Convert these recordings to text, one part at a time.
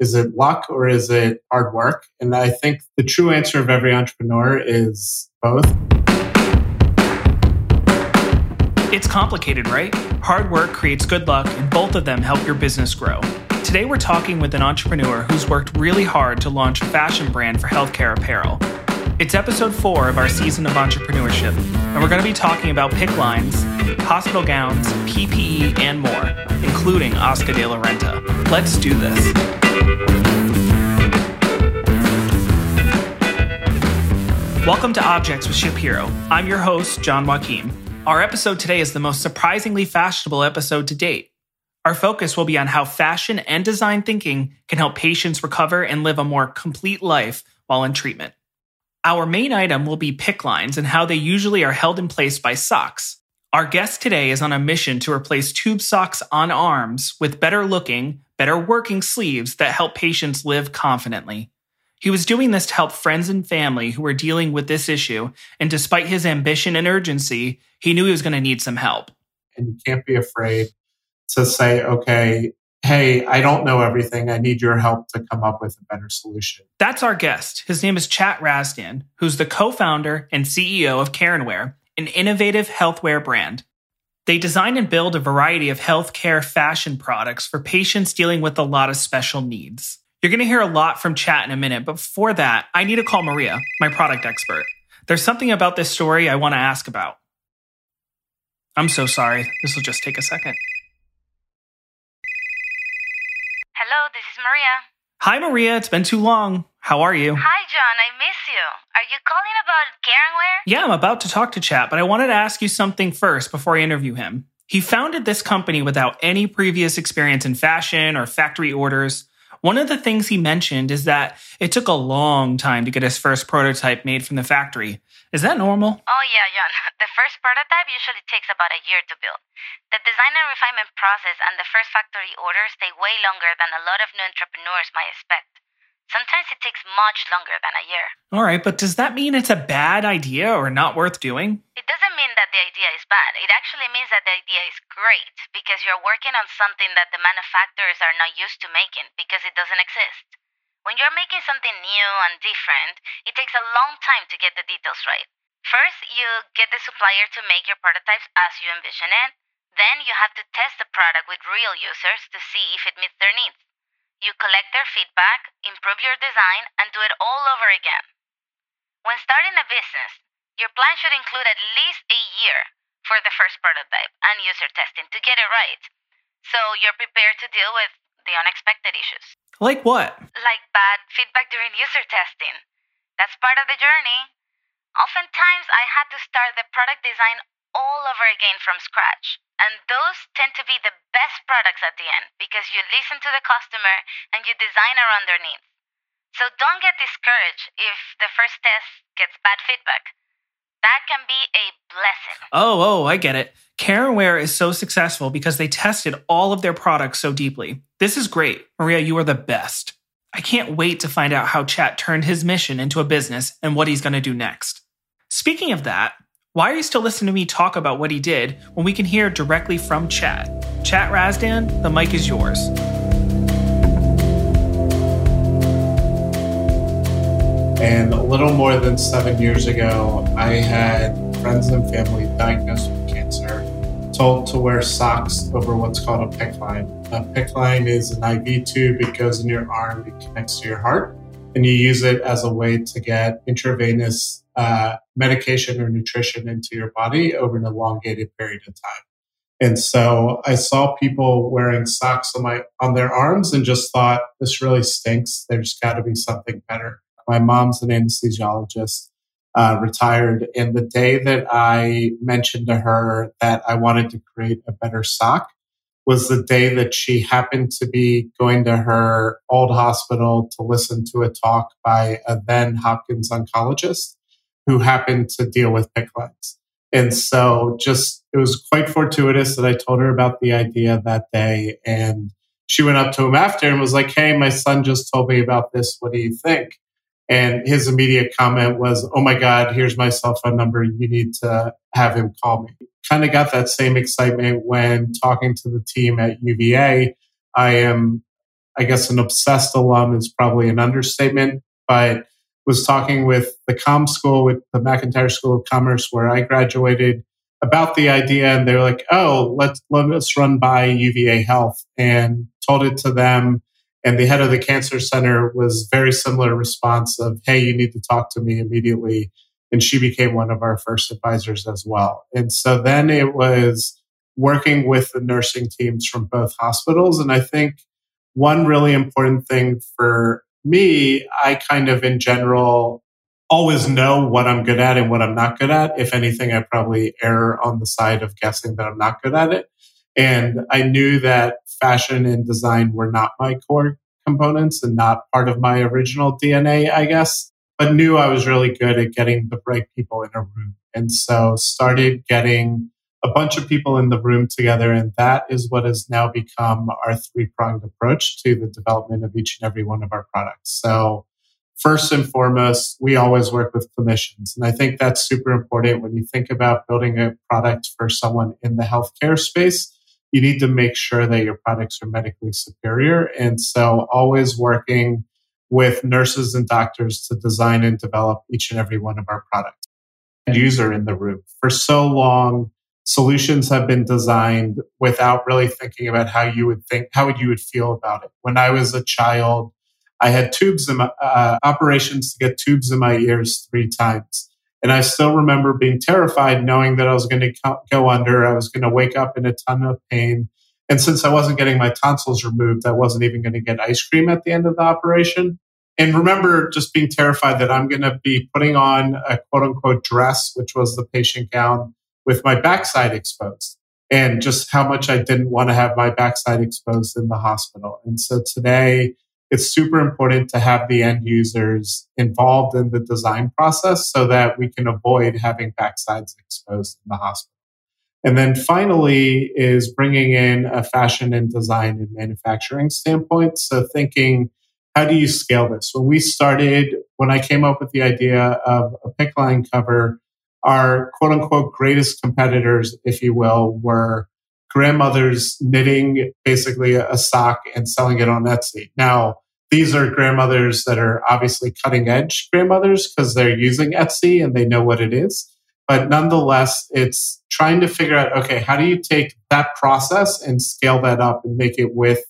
Is it luck or is it hard work? And I think the true answer of every entrepreneur is both. It's complicated, right? Hard work creates good luck, and both of them help your business grow. Today, we're talking with an entrepreneur who's worked really hard to launch a fashion brand for healthcare apparel. It's episode four of our season of entrepreneurship, and we're going to be talking about PICC lines, hospital gowns, PPE, and more, including Oscar de la Renta. Let's do this. Welcome to Objects with ShipHero. I'm your host, John Joaquin. Our episode today is the most surprisingly fashionable episode to date. Our focus will be on how fashion and design thinking can help patients recover and live a more complete life while in treatment. Our main item will be PICC lines and how they usually are held in place by socks. Our guest today is on a mission to replace tube socks on arms with better looking, better working sleeves that help patients live confidently. He was doing this to help friends and family who were dealing with this issue, and despite his ambition and urgency, he knew he was going to need some help. And you can't be afraid to say, okay, hey, I don't know everything. I need your help to come up with a better solution. That's our guest. His name is Chat Razdan, who's the co founder and CEO of Care+Wear, an innovative healthware brand. They design and build a variety of healthcare fashion products for patients dealing with a lot of special needs. You're going to hear a lot from chat in a minute, but before that, I need to call Maria, my product expert. There's something about this story I want to ask about. I'm so sorry. This will just take a second. This is Maria. Hi, Maria. It's been too long. How are you? Hi, John. I miss you. Are you calling about Care+Wear? Yeah, I'm about to talk to Chat, but I wanted to ask you something first before I interview him. He founded this company without any previous experience in fashion or factory orders. One of the things he mentioned is that it took a long time to get his first prototype made from the factory. Is that normal? Oh, yeah, John. The first prototype usually takes about a year to build. The design and refinement process and the first factory orders take way longer than a lot of new entrepreneurs might expect. Sometimes it takes much longer than a year. All right, but does that mean it's a bad idea or not worth doing? It doesn't mean that the idea is bad. It actually means that the idea is great because you're working on something that the manufacturers are not used to making because it doesn't exist. When you're making something new and different, it takes a long time to get the details right. First, you get the supplier to make your prototypes as you envision it. Then you have to test the product with real users to see if it meets their needs. You collect their feedback, improve your design, and do it all over again. When starting a business, your plan should include at least a year for the first prototype and user testing to get it right. So you're prepared to deal with the unexpected issues. Like what? Like bad feedback during user testing. That's part of the journey. Oftentimes, I had to start the product design all over again from scratch. And those tend to be the best products at the end because you listen to the customer and you design around their needs. So don't get discouraged if the first test gets bad feedback. That can be a blessing. Oh, oh, I get it. Care+Wear is so successful because they tested all of their products so deeply. This is great. Maria, you are the best. I can't wait to find out how Chat turned his mission into a business and what he's going to do next. Speaking of that, why are you still listening to me talk about what he did when we can hear directly from Chat? Chat Razdan, the mic is yours. And a little more than seven years ago, I had friends and family diagnosed with cancer, told to wear socks over what's called a PICC line. A PICC line is an IV tube, it goes in your arm, it connects to your heart, and you use it as a way to get intravenous uh, medication or nutrition into your body over an elongated period of time. And so I saw people wearing socks on my on their arms and just thought this really stinks. There's got to be something better. My mom's an anesthesiologist, uh, retired, and the day that I mentioned to her that I wanted to create a better sock was the day that she happened to be going to her old hospital to listen to a talk by a then Hopkins oncologist who happened to deal with PICC lines. And so just it was quite fortuitous that I told her about the idea that day. And she went up to him after and was like, Hey, my son just told me about this. What do you think? And his immediate comment was, Oh my God, here's my cell phone number. You need to have him call me. Kind of got that same excitement when talking to the team at UVA. I am I guess an obsessed alum is probably an understatement, but was talking with the Com School, with the McIntire School of Commerce, where I graduated, about the idea, and they were like, "Oh, let's let us run by UVA Health," and told it to them. And the head of the cancer center was very similar response of, "Hey, you need to talk to me immediately." And she became one of our first advisors as well. And so then it was working with the nursing teams from both hospitals. And I think one really important thing for me, I kind of in general always know what I'm good at and what I'm not good at. If anything, I probably err on the side of guessing that I'm not good at it. And I knew that fashion and design were not my core components and not part of my original DNA, I guess, but knew I was really good at getting the right people in a room. And so started getting a bunch of people in the room together. And that is what has now become our three pronged approach to the development of each and every one of our products. So, first and foremost, we always work with clinicians. And I think that's super important when you think about building a product for someone in the healthcare space. You need to make sure that your products are medically superior. And so, always working with nurses and doctors to design and develop each and every one of our products. User in the room. For so long, solutions have been designed without really thinking about how you would think, how you would feel about it. When I was a child, I had tubes in my, uh, operations to get tubes in my ears three times. And I still remember being terrified knowing that I was going to go under. I was going to wake up in a ton of pain. And since I wasn't getting my tonsils removed, I wasn't even going to get ice cream at the end of the operation. And remember just being terrified that I'm going to be putting on a quote unquote dress, which was the patient gown with my backside exposed and just how much I didn't want to have my backside exposed in the hospital. And so today, it's super important to have the end users involved in the design process so that we can avoid having backsides exposed in the hospital. And then finally is bringing in a fashion and design and manufacturing standpoint. So thinking, how do you scale this? When we started, when I came up with the idea of a PICC line cover, our quote unquote greatest competitors, if you will, were grandmothers knitting basically a sock and selling it on Etsy. Now, these are grandmothers that are obviously cutting edge grandmothers because they're using Etsy and they know what it is. But nonetheless, it's trying to figure out okay, how do you take that process and scale that up and make it with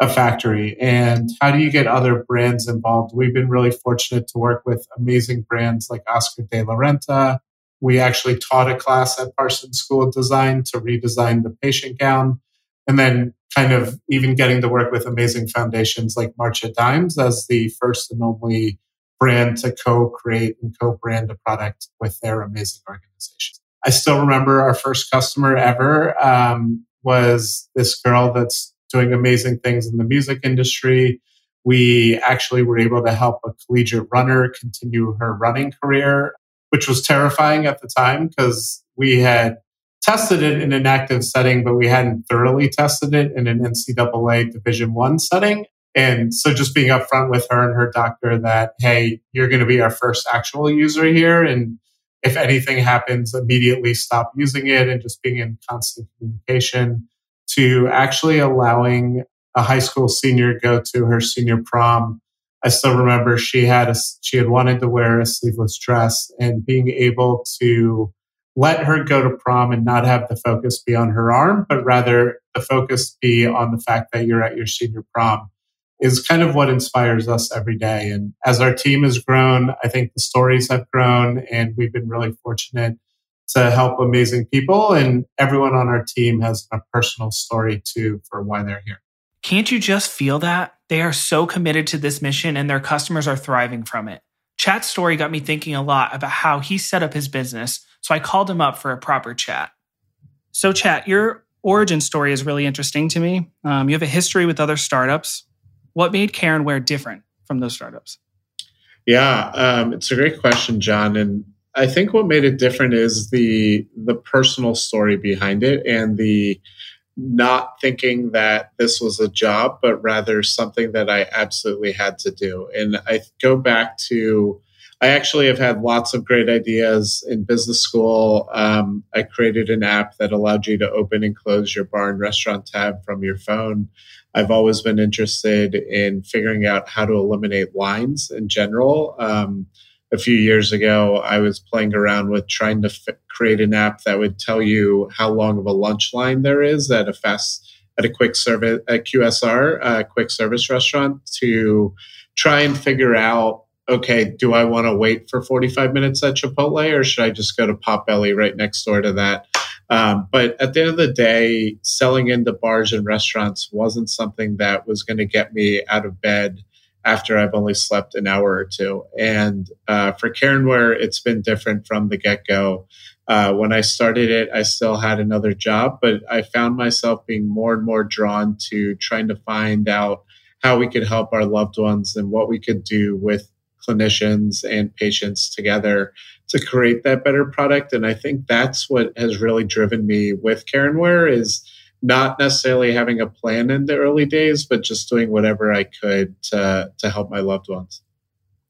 a factory? And how do you get other brands involved? We've been really fortunate to work with amazing brands like Oscar de la Renta, we actually taught a class at Parsons School of Design to redesign the patient gown. And then kind of even getting to work with amazing foundations like March of Dimes as the first and only brand to co-create and co-brand a product with their amazing organization. I still remember our first customer ever um, was this girl that's doing amazing things in the music industry. We actually were able to help a collegiate runner continue her running career which was terrifying at the time because we had tested it in an active setting, but we hadn't thoroughly tested it in an NCAA Division One setting. And so just being upfront with her and her doctor that, hey, you're going to be our first actual user here. And if anything happens, immediately stop using it and just being in constant communication to actually allowing a high school senior go to her senior prom I still remember she had a, she had wanted to wear a sleeveless dress and being able to let her go to prom and not have the focus be on her arm, but rather the focus be on the fact that you're at your senior prom is kind of what inspires us every day. And as our team has grown, I think the stories have grown and we've been really fortunate to help amazing people. And everyone on our team has a personal story too for why they're here. Can't you just feel that? They are so committed to this mission and their customers are thriving from it. Chat's story got me thinking a lot about how he set up his business, so I called him up for a proper chat. So, Chat, your origin story is really interesting to me. Um, you have a history with other startups. What made Care & different from those startups? Yeah, um, it's a great question, John. And I think what made it different is the the personal story behind it and the not thinking that this was a job, but rather something that I absolutely had to do. And I go back to, I actually have had lots of great ideas in business school. Um, I created an app that allowed you to open and close your bar and restaurant tab from your phone. I've always been interested in figuring out how to eliminate lines in general. Um, a few years ago, I was playing around with trying to f- create an app that would tell you how long of a lunch line there is at a fast at a quick service at QSR, a quick service restaurant, to try and figure out okay, do I want to wait for 45 minutes at Chipotle or should I just go to Potbelly right next door to that? Um, but at the end of the day, selling into bars and restaurants wasn't something that was going to get me out of bed after I've only slept an hour or two. And uh, for Care+Wear, it's been different from the get go. Uh, when I started it, I still had another job, but I found myself being more and more drawn to trying to find out how we could help our loved ones and what we could do with clinicians and patients together to create that better product. And I think that's what has really driven me with Care+Wear is not necessarily having a plan in the early days, but just doing whatever I could to, to help my loved ones.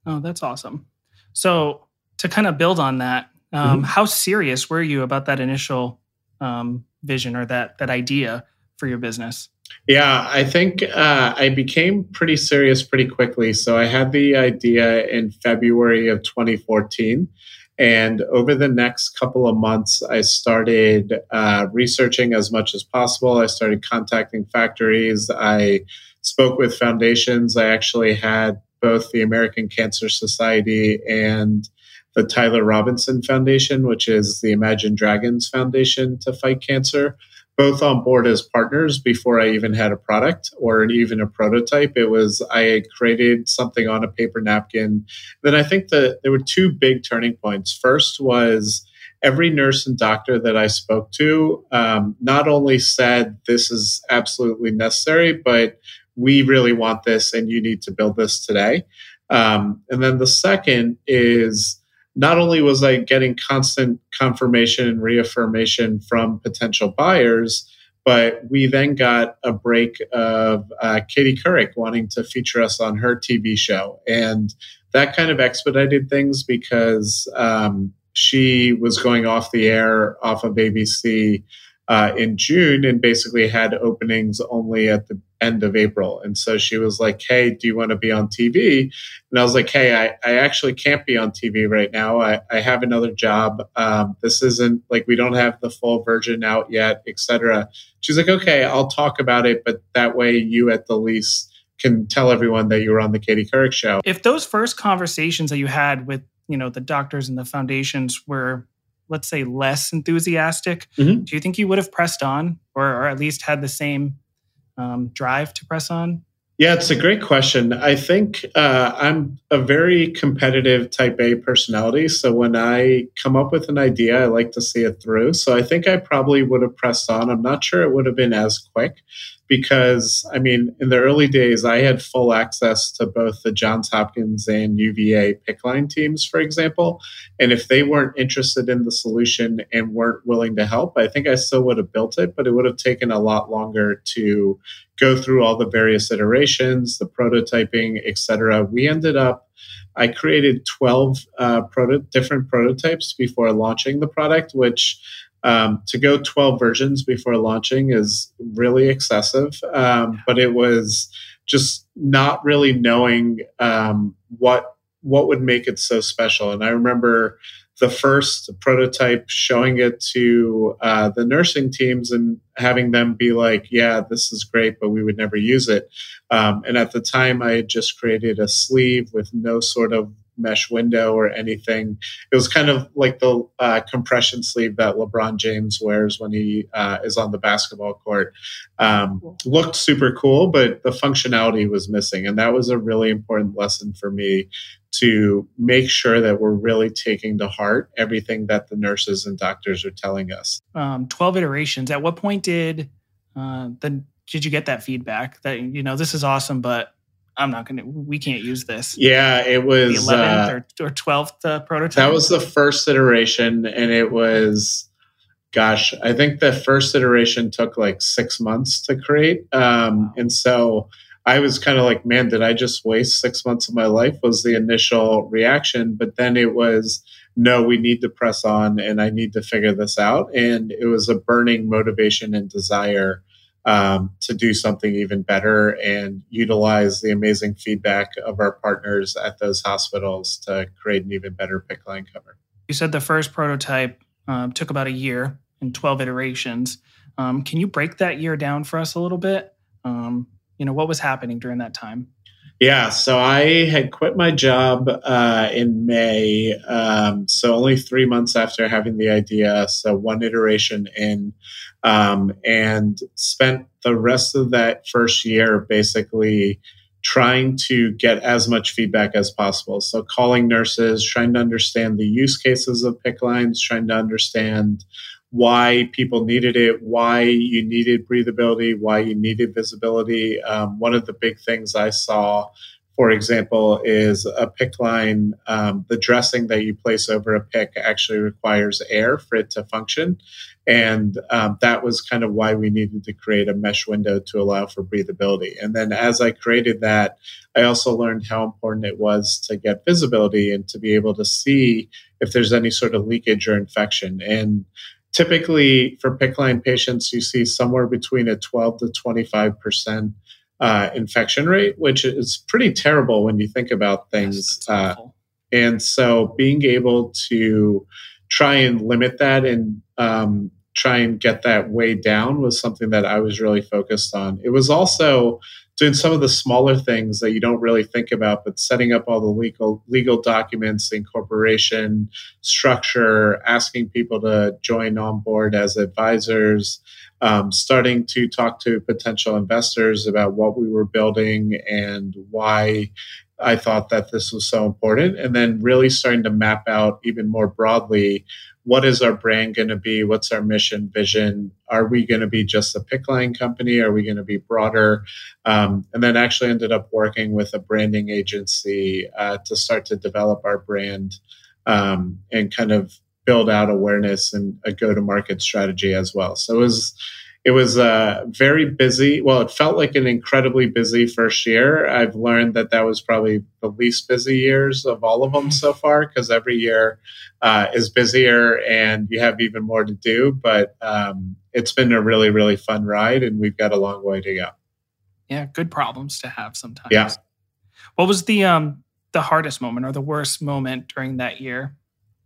Oh, that's awesome. So to kind of build on that, um, mm-hmm. how serious were you about that initial um, vision or that that idea for your business? Yeah, I think uh, I became pretty serious pretty quickly. So I had the idea in February of 2014. And over the next couple of months, I started uh, researching as much as possible. I started contacting factories. I spoke with foundations. I actually had both the American Cancer Society and the Tyler Robinson Foundation, which is the Imagine Dragons Foundation to fight cancer both on board as partners before I even had a product or even a prototype. It was I created something on a paper napkin. Then I think that there were two big turning points. First was every nurse and doctor that I spoke to um, not only said this is absolutely necessary, but we really want this and you need to build this today. Um, and then the second is not only was I getting constant confirmation and reaffirmation from potential buyers, but we then got a break of uh, Katie Couric wanting to feature us on her TV show. And that kind of expedited things because um, she was going off the air off of ABC uh, in June and basically had openings only at the end of April. And so she was like, Hey, do you want to be on TV? And I was like, Hey, I, I actually can't be on TV right now. I, I have another job. Um, this isn't like we don't have the full version out yet, etc. She's like, Okay, I'll talk about it, but that way you at the least can tell everyone that you were on the Katie Couric show. If those first conversations that you had with, you know, the doctors and the foundations were let's say less enthusiastic mm-hmm. do you think you would have pressed on or, or at least had the same um, drive to press on? Yeah, it's a great question. I think uh, I'm a very competitive type A personality. So when I come up with an idea, I like to see it through. So I think I probably would have pressed on. I'm not sure it would have been as quick because, I mean, in the early days, I had full access to both the Johns Hopkins and UVA PICC line teams, for example. And if they weren't interested in the solution and weren't willing to help, I think I still would have built it, but it would have taken a lot longer to go through all the various iterations, the prototyping, etc. We ended up, I created 12 uh, proto- different prototypes before launching the product, which um, to go 12 versions before launching is really excessive, um, but it was just not really knowing um, what what would make it so special. And I remember the first prototype showing it to uh, the nursing teams and having them be like, yeah, this is great, but we would never use it. Um, and at the time, I had just created a sleeve with no sort of mesh window or anything. It was kind of like the uh, compression sleeve that LeBron James wears when he uh, is on the basketball court. Um, looked super cool, but the functionality was missing. And that was a really important lesson for me to make sure that we're really taking to heart everything that the nurses and doctors are telling us. Um, 12 iterations. At what point did uh, the did you get that feedback that you know this is awesome, but I'm not going to, we can't use this. Yeah, it was the 11th uh, or, or 12th uh, prototype. That was the first iteration. And it was, gosh, I think the first iteration took like six months to create. Um, and so I was kind of like, man, did I just waste six months of my life? Was the initial reaction. But then it was, no, we need to press on and I need to figure this out. And it was a burning motivation and desire um, to do something even better and utilize the amazing feedback of our partners at those hospitals to create an even better PICC line cover. You said the first prototype um, took about a year and 12 iterations. Um, can you break that year down for us a little bit? Um, you know, what was happening during that time? Yeah, so I had quit my job uh, in May. Um, so only three months after having the idea. So one iteration in, um, and spent the rest of that first year basically trying to get as much feedback as possible. So calling nurses, trying to understand the use cases of PICC lines, trying to understand why people needed it, why you needed breathability, why you needed visibility. Um, one of the big things I saw, for example, is a PICC line. Um, the dressing that you place over a PICC actually requires air for it to function. And um, that was kind of why we needed to create a mesh window to allow for breathability. And then as I created that, I also learned how important it was to get visibility and to be able to see if there's any sort of leakage or infection. And typically for PICC line patients, you see somewhere between a 12 to 25 percent uh, infection rate, which is pretty terrible when you think about things. Yes, uh, and so being able to try and limit that and um, try and get that way down was something that I was really focused on. It was also doing some of the smaller things that you don't really think about, but setting up all the legal legal documents, incorporation structure, asking people to join on board as advisors, um, starting to talk to potential investors about what we were building and why I thought that this was so important, and then really starting to map out even more broadly what is our brand going to be? What's our mission, vision? Are we going to be just a PICC line company? Are we going to be broader? Um, and then actually ended up working with a branding agency uh, to start to develop our brand um, and kind of build out awareness and a go to market strategy as well. So it was it was uh, very busy. Well, it felt like an incredibly busy first year. I've learned that that was probably the least busy years of all of them so far because every year uh, is busier and you have even more to do. But um, it's been a really, really fun ride, and we've got a long way to go. Yeah, good problems to have sometimes. Yeah. What was the um the hardest moment or the worst moment during that year?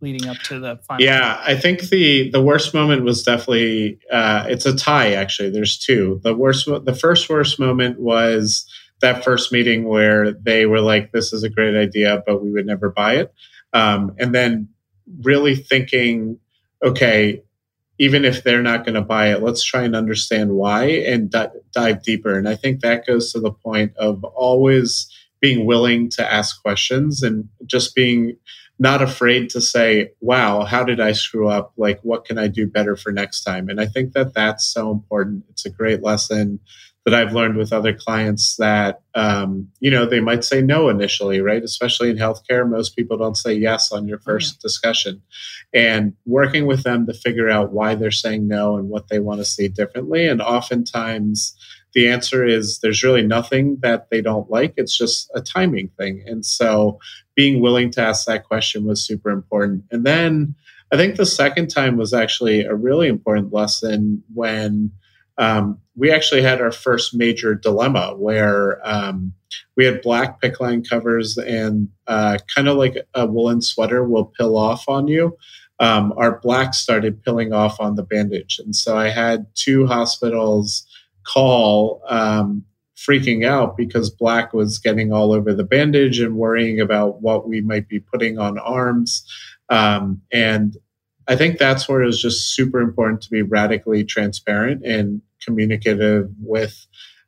Leading up to the final? Yeah, I think the the worst moment was definitely uh, it's a tie. Actually, there's two. The worst, the first worst moment was that first meeting where they were like, "This is a great idea, but we would never buy it," um, and then really thinking, okay. Even if they're not going to buy it, let's try and understand why and d- dive deeper. And I think that goes to the point of always being willing to ask questions and just being not afraid to say, wow, how did I screw up? Like, what can I do better for next time? And I think that that's so important. It's a great lesson that I've learned with other clients that, um, you know, they might say no initially, right? Especially in healthcare, most people don't say yes on your oh, first discussion. And working with them to figure out why they're saying no and what they want to see differently. And oftentimes, the answer is there's really nothing that they don't like. It's just a timing thing. And so being willing to ask that question was super important. And then I think the second time was actually a really important lesson when um, we actually had our first major dilemma where um, we had black PICC line covers and uh, kind of like a woolen sweater will pill off on you. Um, our black started pilling off on the bandage. And so I had two hospitals call um, freaking out because Black was getting all over the bandage and worrying about what we might be putting on arms. Um, and I think that's where it was just super important to be radically transparent and communicative with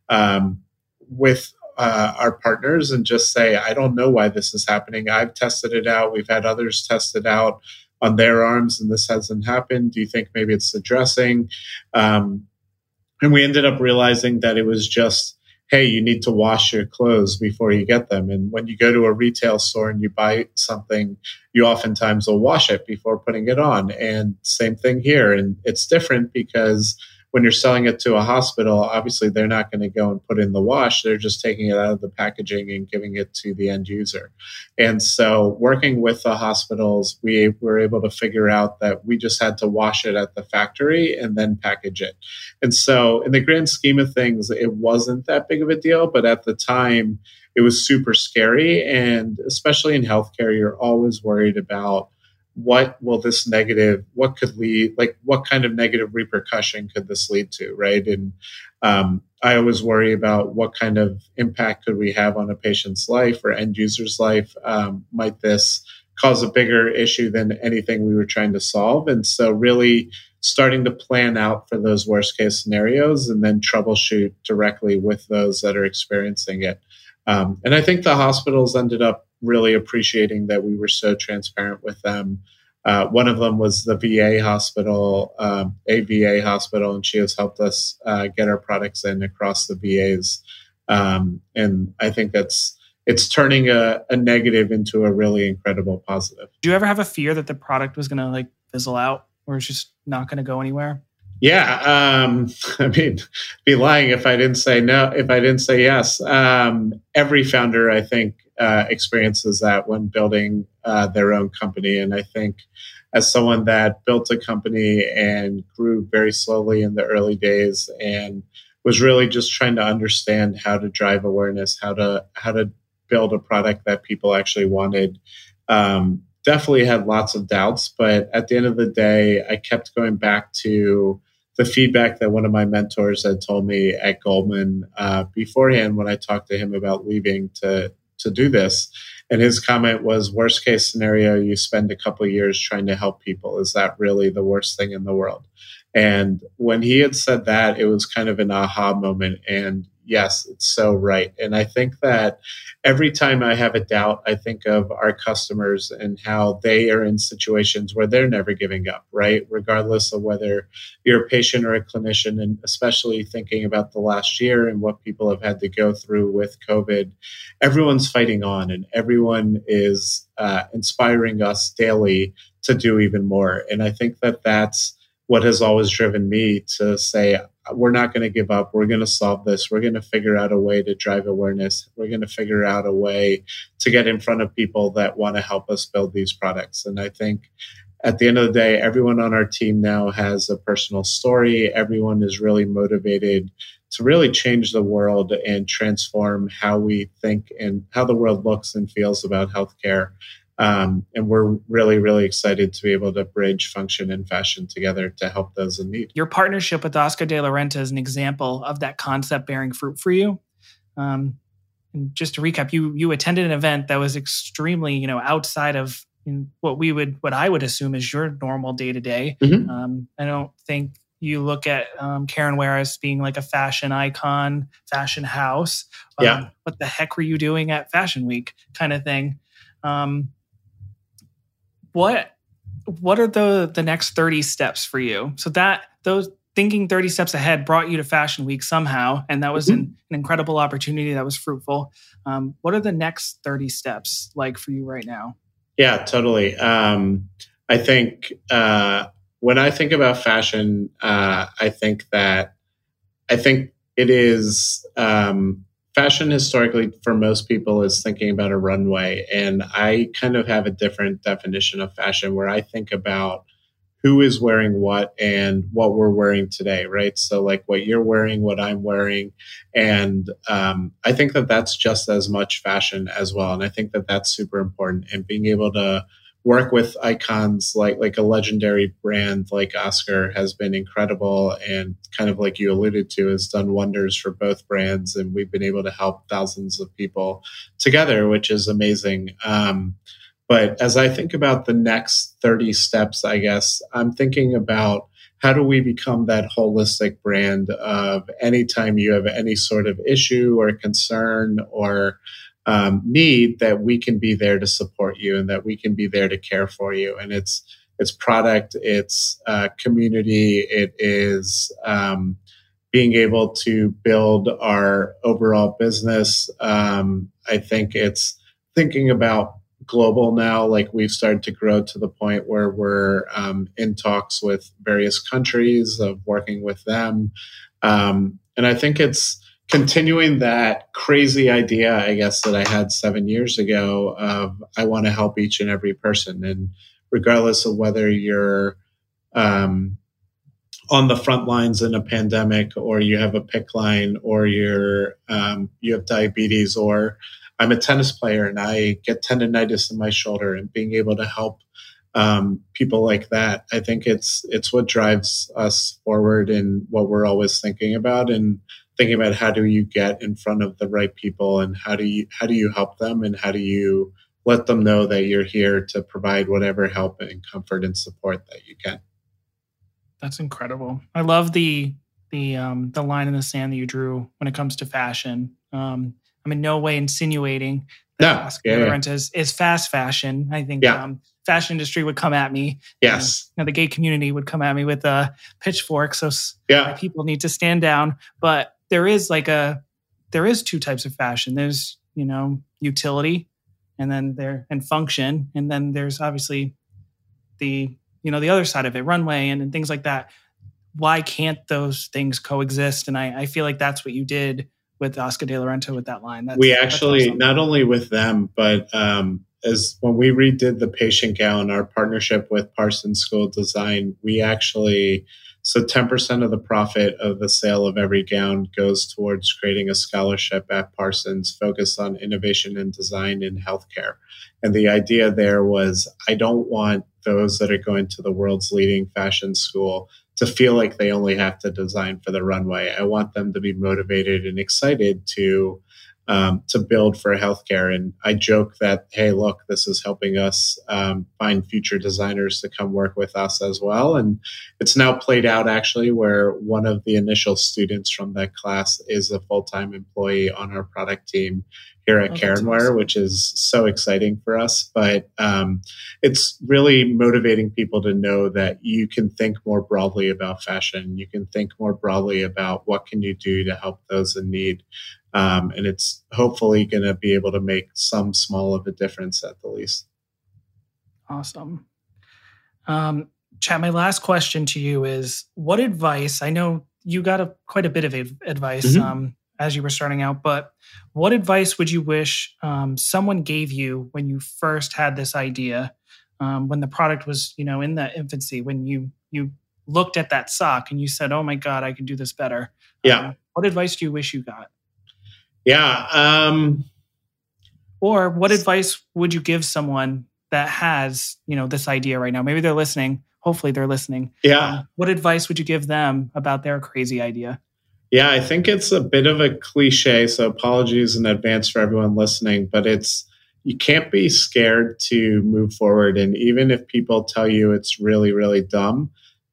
um, with uh, our partners and just say, I don't know why this is happening. I've tested it out. We've had others test it out on their arms, and this hasn't happened. Do you think maybe it's the dressing? Um, and we ended up realizing that it was just, hey, you need to wash your clothes before you get them. And when you go to a retail store and you buy something, you oftentimes will wash it before putting it on. And same thing here. And it's different because when you're selling it to a hospital, obviously they're not going to go and put in the wash. They're just taking it out of the packaging and giving it to the end user. And so, working with the hospitals, we were able to figure out that we just had to wash it at the factory and then package it. And so, in the grand scheme of things, it wasn't that big of a deal. But at the time, it was super scary. And especially in healthcare, you're always worried about what will this negative, what could lead, like what kind of negative repercussion could this lead to, right? And um, I always worry about what kind of impact could we have on a patient's life or end user's life. Um, might this cause a bigger issue than anything we were trying to solve? And so, really starting to plan out for those worst case scenarios and then troubleshoot directly with those that are experiencing it. Um, and I think the hospitals ended up really appreciating that we were so transparent with them. Uh, one of them was the VA hospital, um, a VA hospital, and she has helped us uh, get our products in across the VAs. Um, and I think that's it's turning a, a, negative into a really incredible positive. Do you ever have a fear that the product was going to like fizzle out, or it's just not going to go anywhere? Yeah, um, I mean, be lying if I didn't say no. If I didn't say yes, um, every founder, I think, uh, experiences that when building uh, their own company, and I think, as someone that built a company and grew very slowly in the early days, and was really just trying to understand how to drive awareness, how to how to build a product that people actually wanted. Um, definitely had lots of doubts, but at the end of the day, I kept going back to the feedback that one of my mentors had told me at Goldman uh, beforehand when I talked to him about leaving to to do this. And his comment was, "Worst case scenario, you spend a couple years trying to help people. Is that really the worst thing in the world?" And when he had said that, it was kind of an aha moment. And yes, it's so right. And I think that every time I have a doubt, I think of our customers and how they are in situations where they're never giving up, right? Regardless of whether you're a patient or a clinician, and especially thinking about the last year and what people have had to go through with COVID, everyone's fighting on and everyone is uh, inspiring us daily to do even more. And I think that that's what has always driven me to say, we're not going to give up. We're going to solve this. We're going to figure out a way to drive awareness. We're going to figure out a way to get in front of people that want to help us build these products. And I think at the end of the day, everyone on our team now has a personal story. Everyone is really motivated to really change the world and transform how we think and how the world looks and feels about healthcare. Um, and we're really, really excited to be able to bridge function and fashion together to help those in need. Your partnership with Oscar de la Renta is an example of that concept bearing fruit for you. Um, and just to recap, you you attended an event that was extremely, you know, outside of what we would, what I would assume is your normal day to day. I don't think you look at um, Care+Wear as being like a fashion icon, fashion house. Um, yeah. What the heck were you doing at Fashion Week, kind of thing? Um, what what are the the next 30 steps for you? So that those thinking 30 steps ahead brought you to fashion week somehow and that was mm-hmm. an, an, incredible opportunity that was fruitful. Um, what are the next 30 steps like for you right now? Yeah totally. Um, i think uh, when i think about fashion uh, i think that i think it is um, fashion historically for most people is thinking about a runway and i kind of have a different definition of fashion where i think about who is wearing what and what we're wearing today right? So like what you're wearing what i'm wearing and um, i think that that's just as much fashion as well and i think that that's super important and being able to work with icons like like a legendary brand like Oscar has been incredible and kind of like you alluded to has done wonders for both brands and we've been able to help thousands of people together which is amazing. Um, but as I think about the next 30 steps I guess I'm thinking about how do we become that holistic brand of anytime you have any sort of issue or concern or um, need that we can be there to support you and that we can be there to care for you and it's it's product it's uh, community it is um, being able to build our overall business um, i think it's thinking about global now. Like we've started to grow to the point where we're um, in talks with various countries of working with them. Um, and I think it's continuing that crazy idea, I guess, that I had seven years ago of I want to help each and every person. And regardless of whether you're um, on the front lines in a pandemic or you have a PICC line or you're um, you have diabetes or I'm a tennis player and I get tendonitis in my shoulder and being able to help um, people like that, I think it's it's what drives us forward and what we're always thinking about and thinking about how do you get in front of the right people and how do you how do you help them and how do you let them know that you're here to provide whatever help and comfort and support that you can. That's incredible. I love the the um, the line in the sand that you drew when it comes to fashion. Um, I'm in no way insinuating that no, yeah, yeah. Is, is fast fashion. I think yeah. um, fashion industry would come at me. Yes. you know, the gay community would come at me with a pitchfork. So yeah. people need to stand down. But there is like a there is two types of fashion. There's you know utility, and then there and function, and then there's obviously the you know the other side of it, runway and, and things like that. Why can't those things coexist? And I, I feel like that's what you did with Oscar de la Renta with that line. That's, we actually awesome. not only with them, but um, as when we redid the patient gown, our partnership with Parsons School Design, we actually so 10% of the profit of the sale of every gown goes towards creating a scholarship at Parsons focused on innovation and design in healthcare. And the idea there was I don't want those that are going to the world's leading fashion school to feel like they only have to design for the runway. I want them to be motivated and excited to um, to build for healthcare. And I joke that, hey, look, this is helping us um, find future designers to come work with us as well. And it's now played out actually where one of the initial students from that class is a full time employee on our product team here at oh, Care+Wear, awesome. which is so exciting for us. But um, it's really motivating people to know that you can think more broadly about fashion. You can think more broadly about what can you do to help those in need. Um, and it's hopefully going to be able to make some small of a difference at the least. Awesome. Um, Chad, my last question to you is what advice? I know you got a, quite a bit of advice mm-hmm. um, as you were starting out, but what advice would you wish um, someone gave you when you first had this idea, um, when the product was, you know, in the infancy, when you you looked at that sock and you said, "Oh my God, I can do this better." Yeah. Um, what advice do you wish you got? Yeah. Um, or what advice would you give someone that has, you know, this idea right now? Maybe they're listening. Hopefully they're listening. Yeah. Um, what advice would you give them about their crazy idea? Yeah, I think it's a bit of a cliche. So apologies in advance for everyone listening, but it's, you can't be scared to move forward. And even if people tell you it's really, really dumb,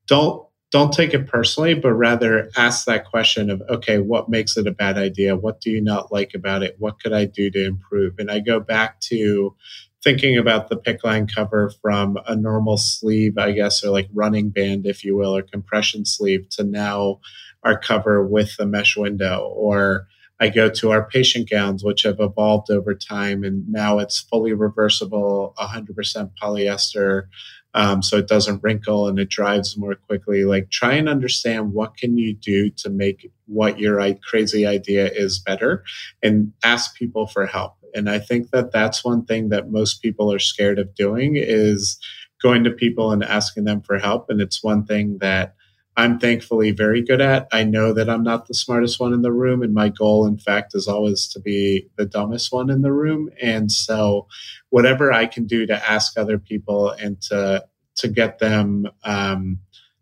don't don't take it personally, but rather ask that question of, okay, what makes it a bad idea? What do you not like about it? What could I do to improve? And I go back to thinking about the PICC line cover from a normal sleeve, I guess, or like running band, if you will, or compression sleeve to now our cover with the mesh window. Or I go to our patient gowns, which have evolved over time, and now it's fully reversible, 100% polyester um, so it doesn't wrinkle and it dries more quickly like try and understand what can you do to make what your crazy idea is better and ask people for help and i think that that's one thing that most people are scared of doing is going to people and asking them for help and it's one thing that I'm thankfully very good at. I know that I'm not the smartest one in the room, and my goal, in fact, is always to be the dumbest one in the room. And so, whatever I can do to ask other people and to to get them um,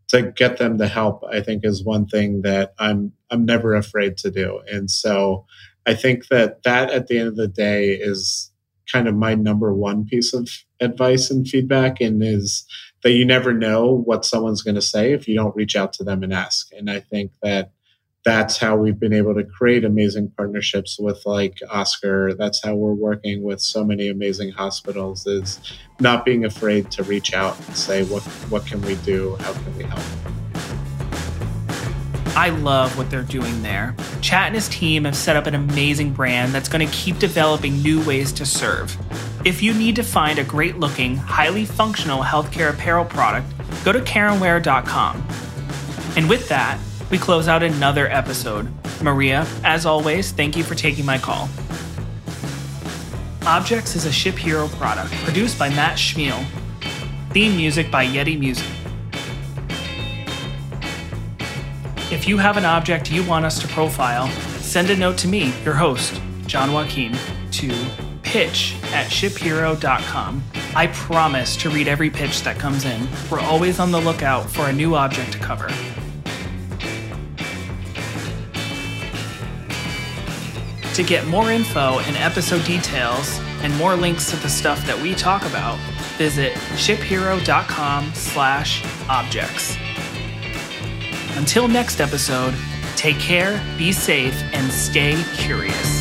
to get them the help, I think is one thing that I'm I'm never afraid to do. And so, I think that that at the end of the day is kind of my number one piece of advice and feedback, and is that you never know what someone's going to say if you don't reach out to them and ask. And I think that that's how we've been able to create amazing partnerships with like Oscar. That's how we're working with so many amazing hospitals is not being afraid to reach out and say what what can we do? How can we help? I love what they're doing there. Chat and his team have set up an amazing brand that's going to keep developing new ways to serve. If you need to find a great looking, highly functional healthcare apparel product, go to CareandWear.com. And with that, we close out another episode. Maria, as always, thank you for taking my call. Objects is a ShipHero product produced by Matt Schmiel. Theme music by Yeti Music. If you have an object you want us to profile, send a note to me, your host, John Joaquin, to pitch at shiphero.com. I promise to read every pitch that comes in. We're always on the lookout for a new object to cover. To get more info and episode details and more links to the stuff that we talk about, visit shiphero.com slash objects. Until next episode, take care, be safe, and stay curious.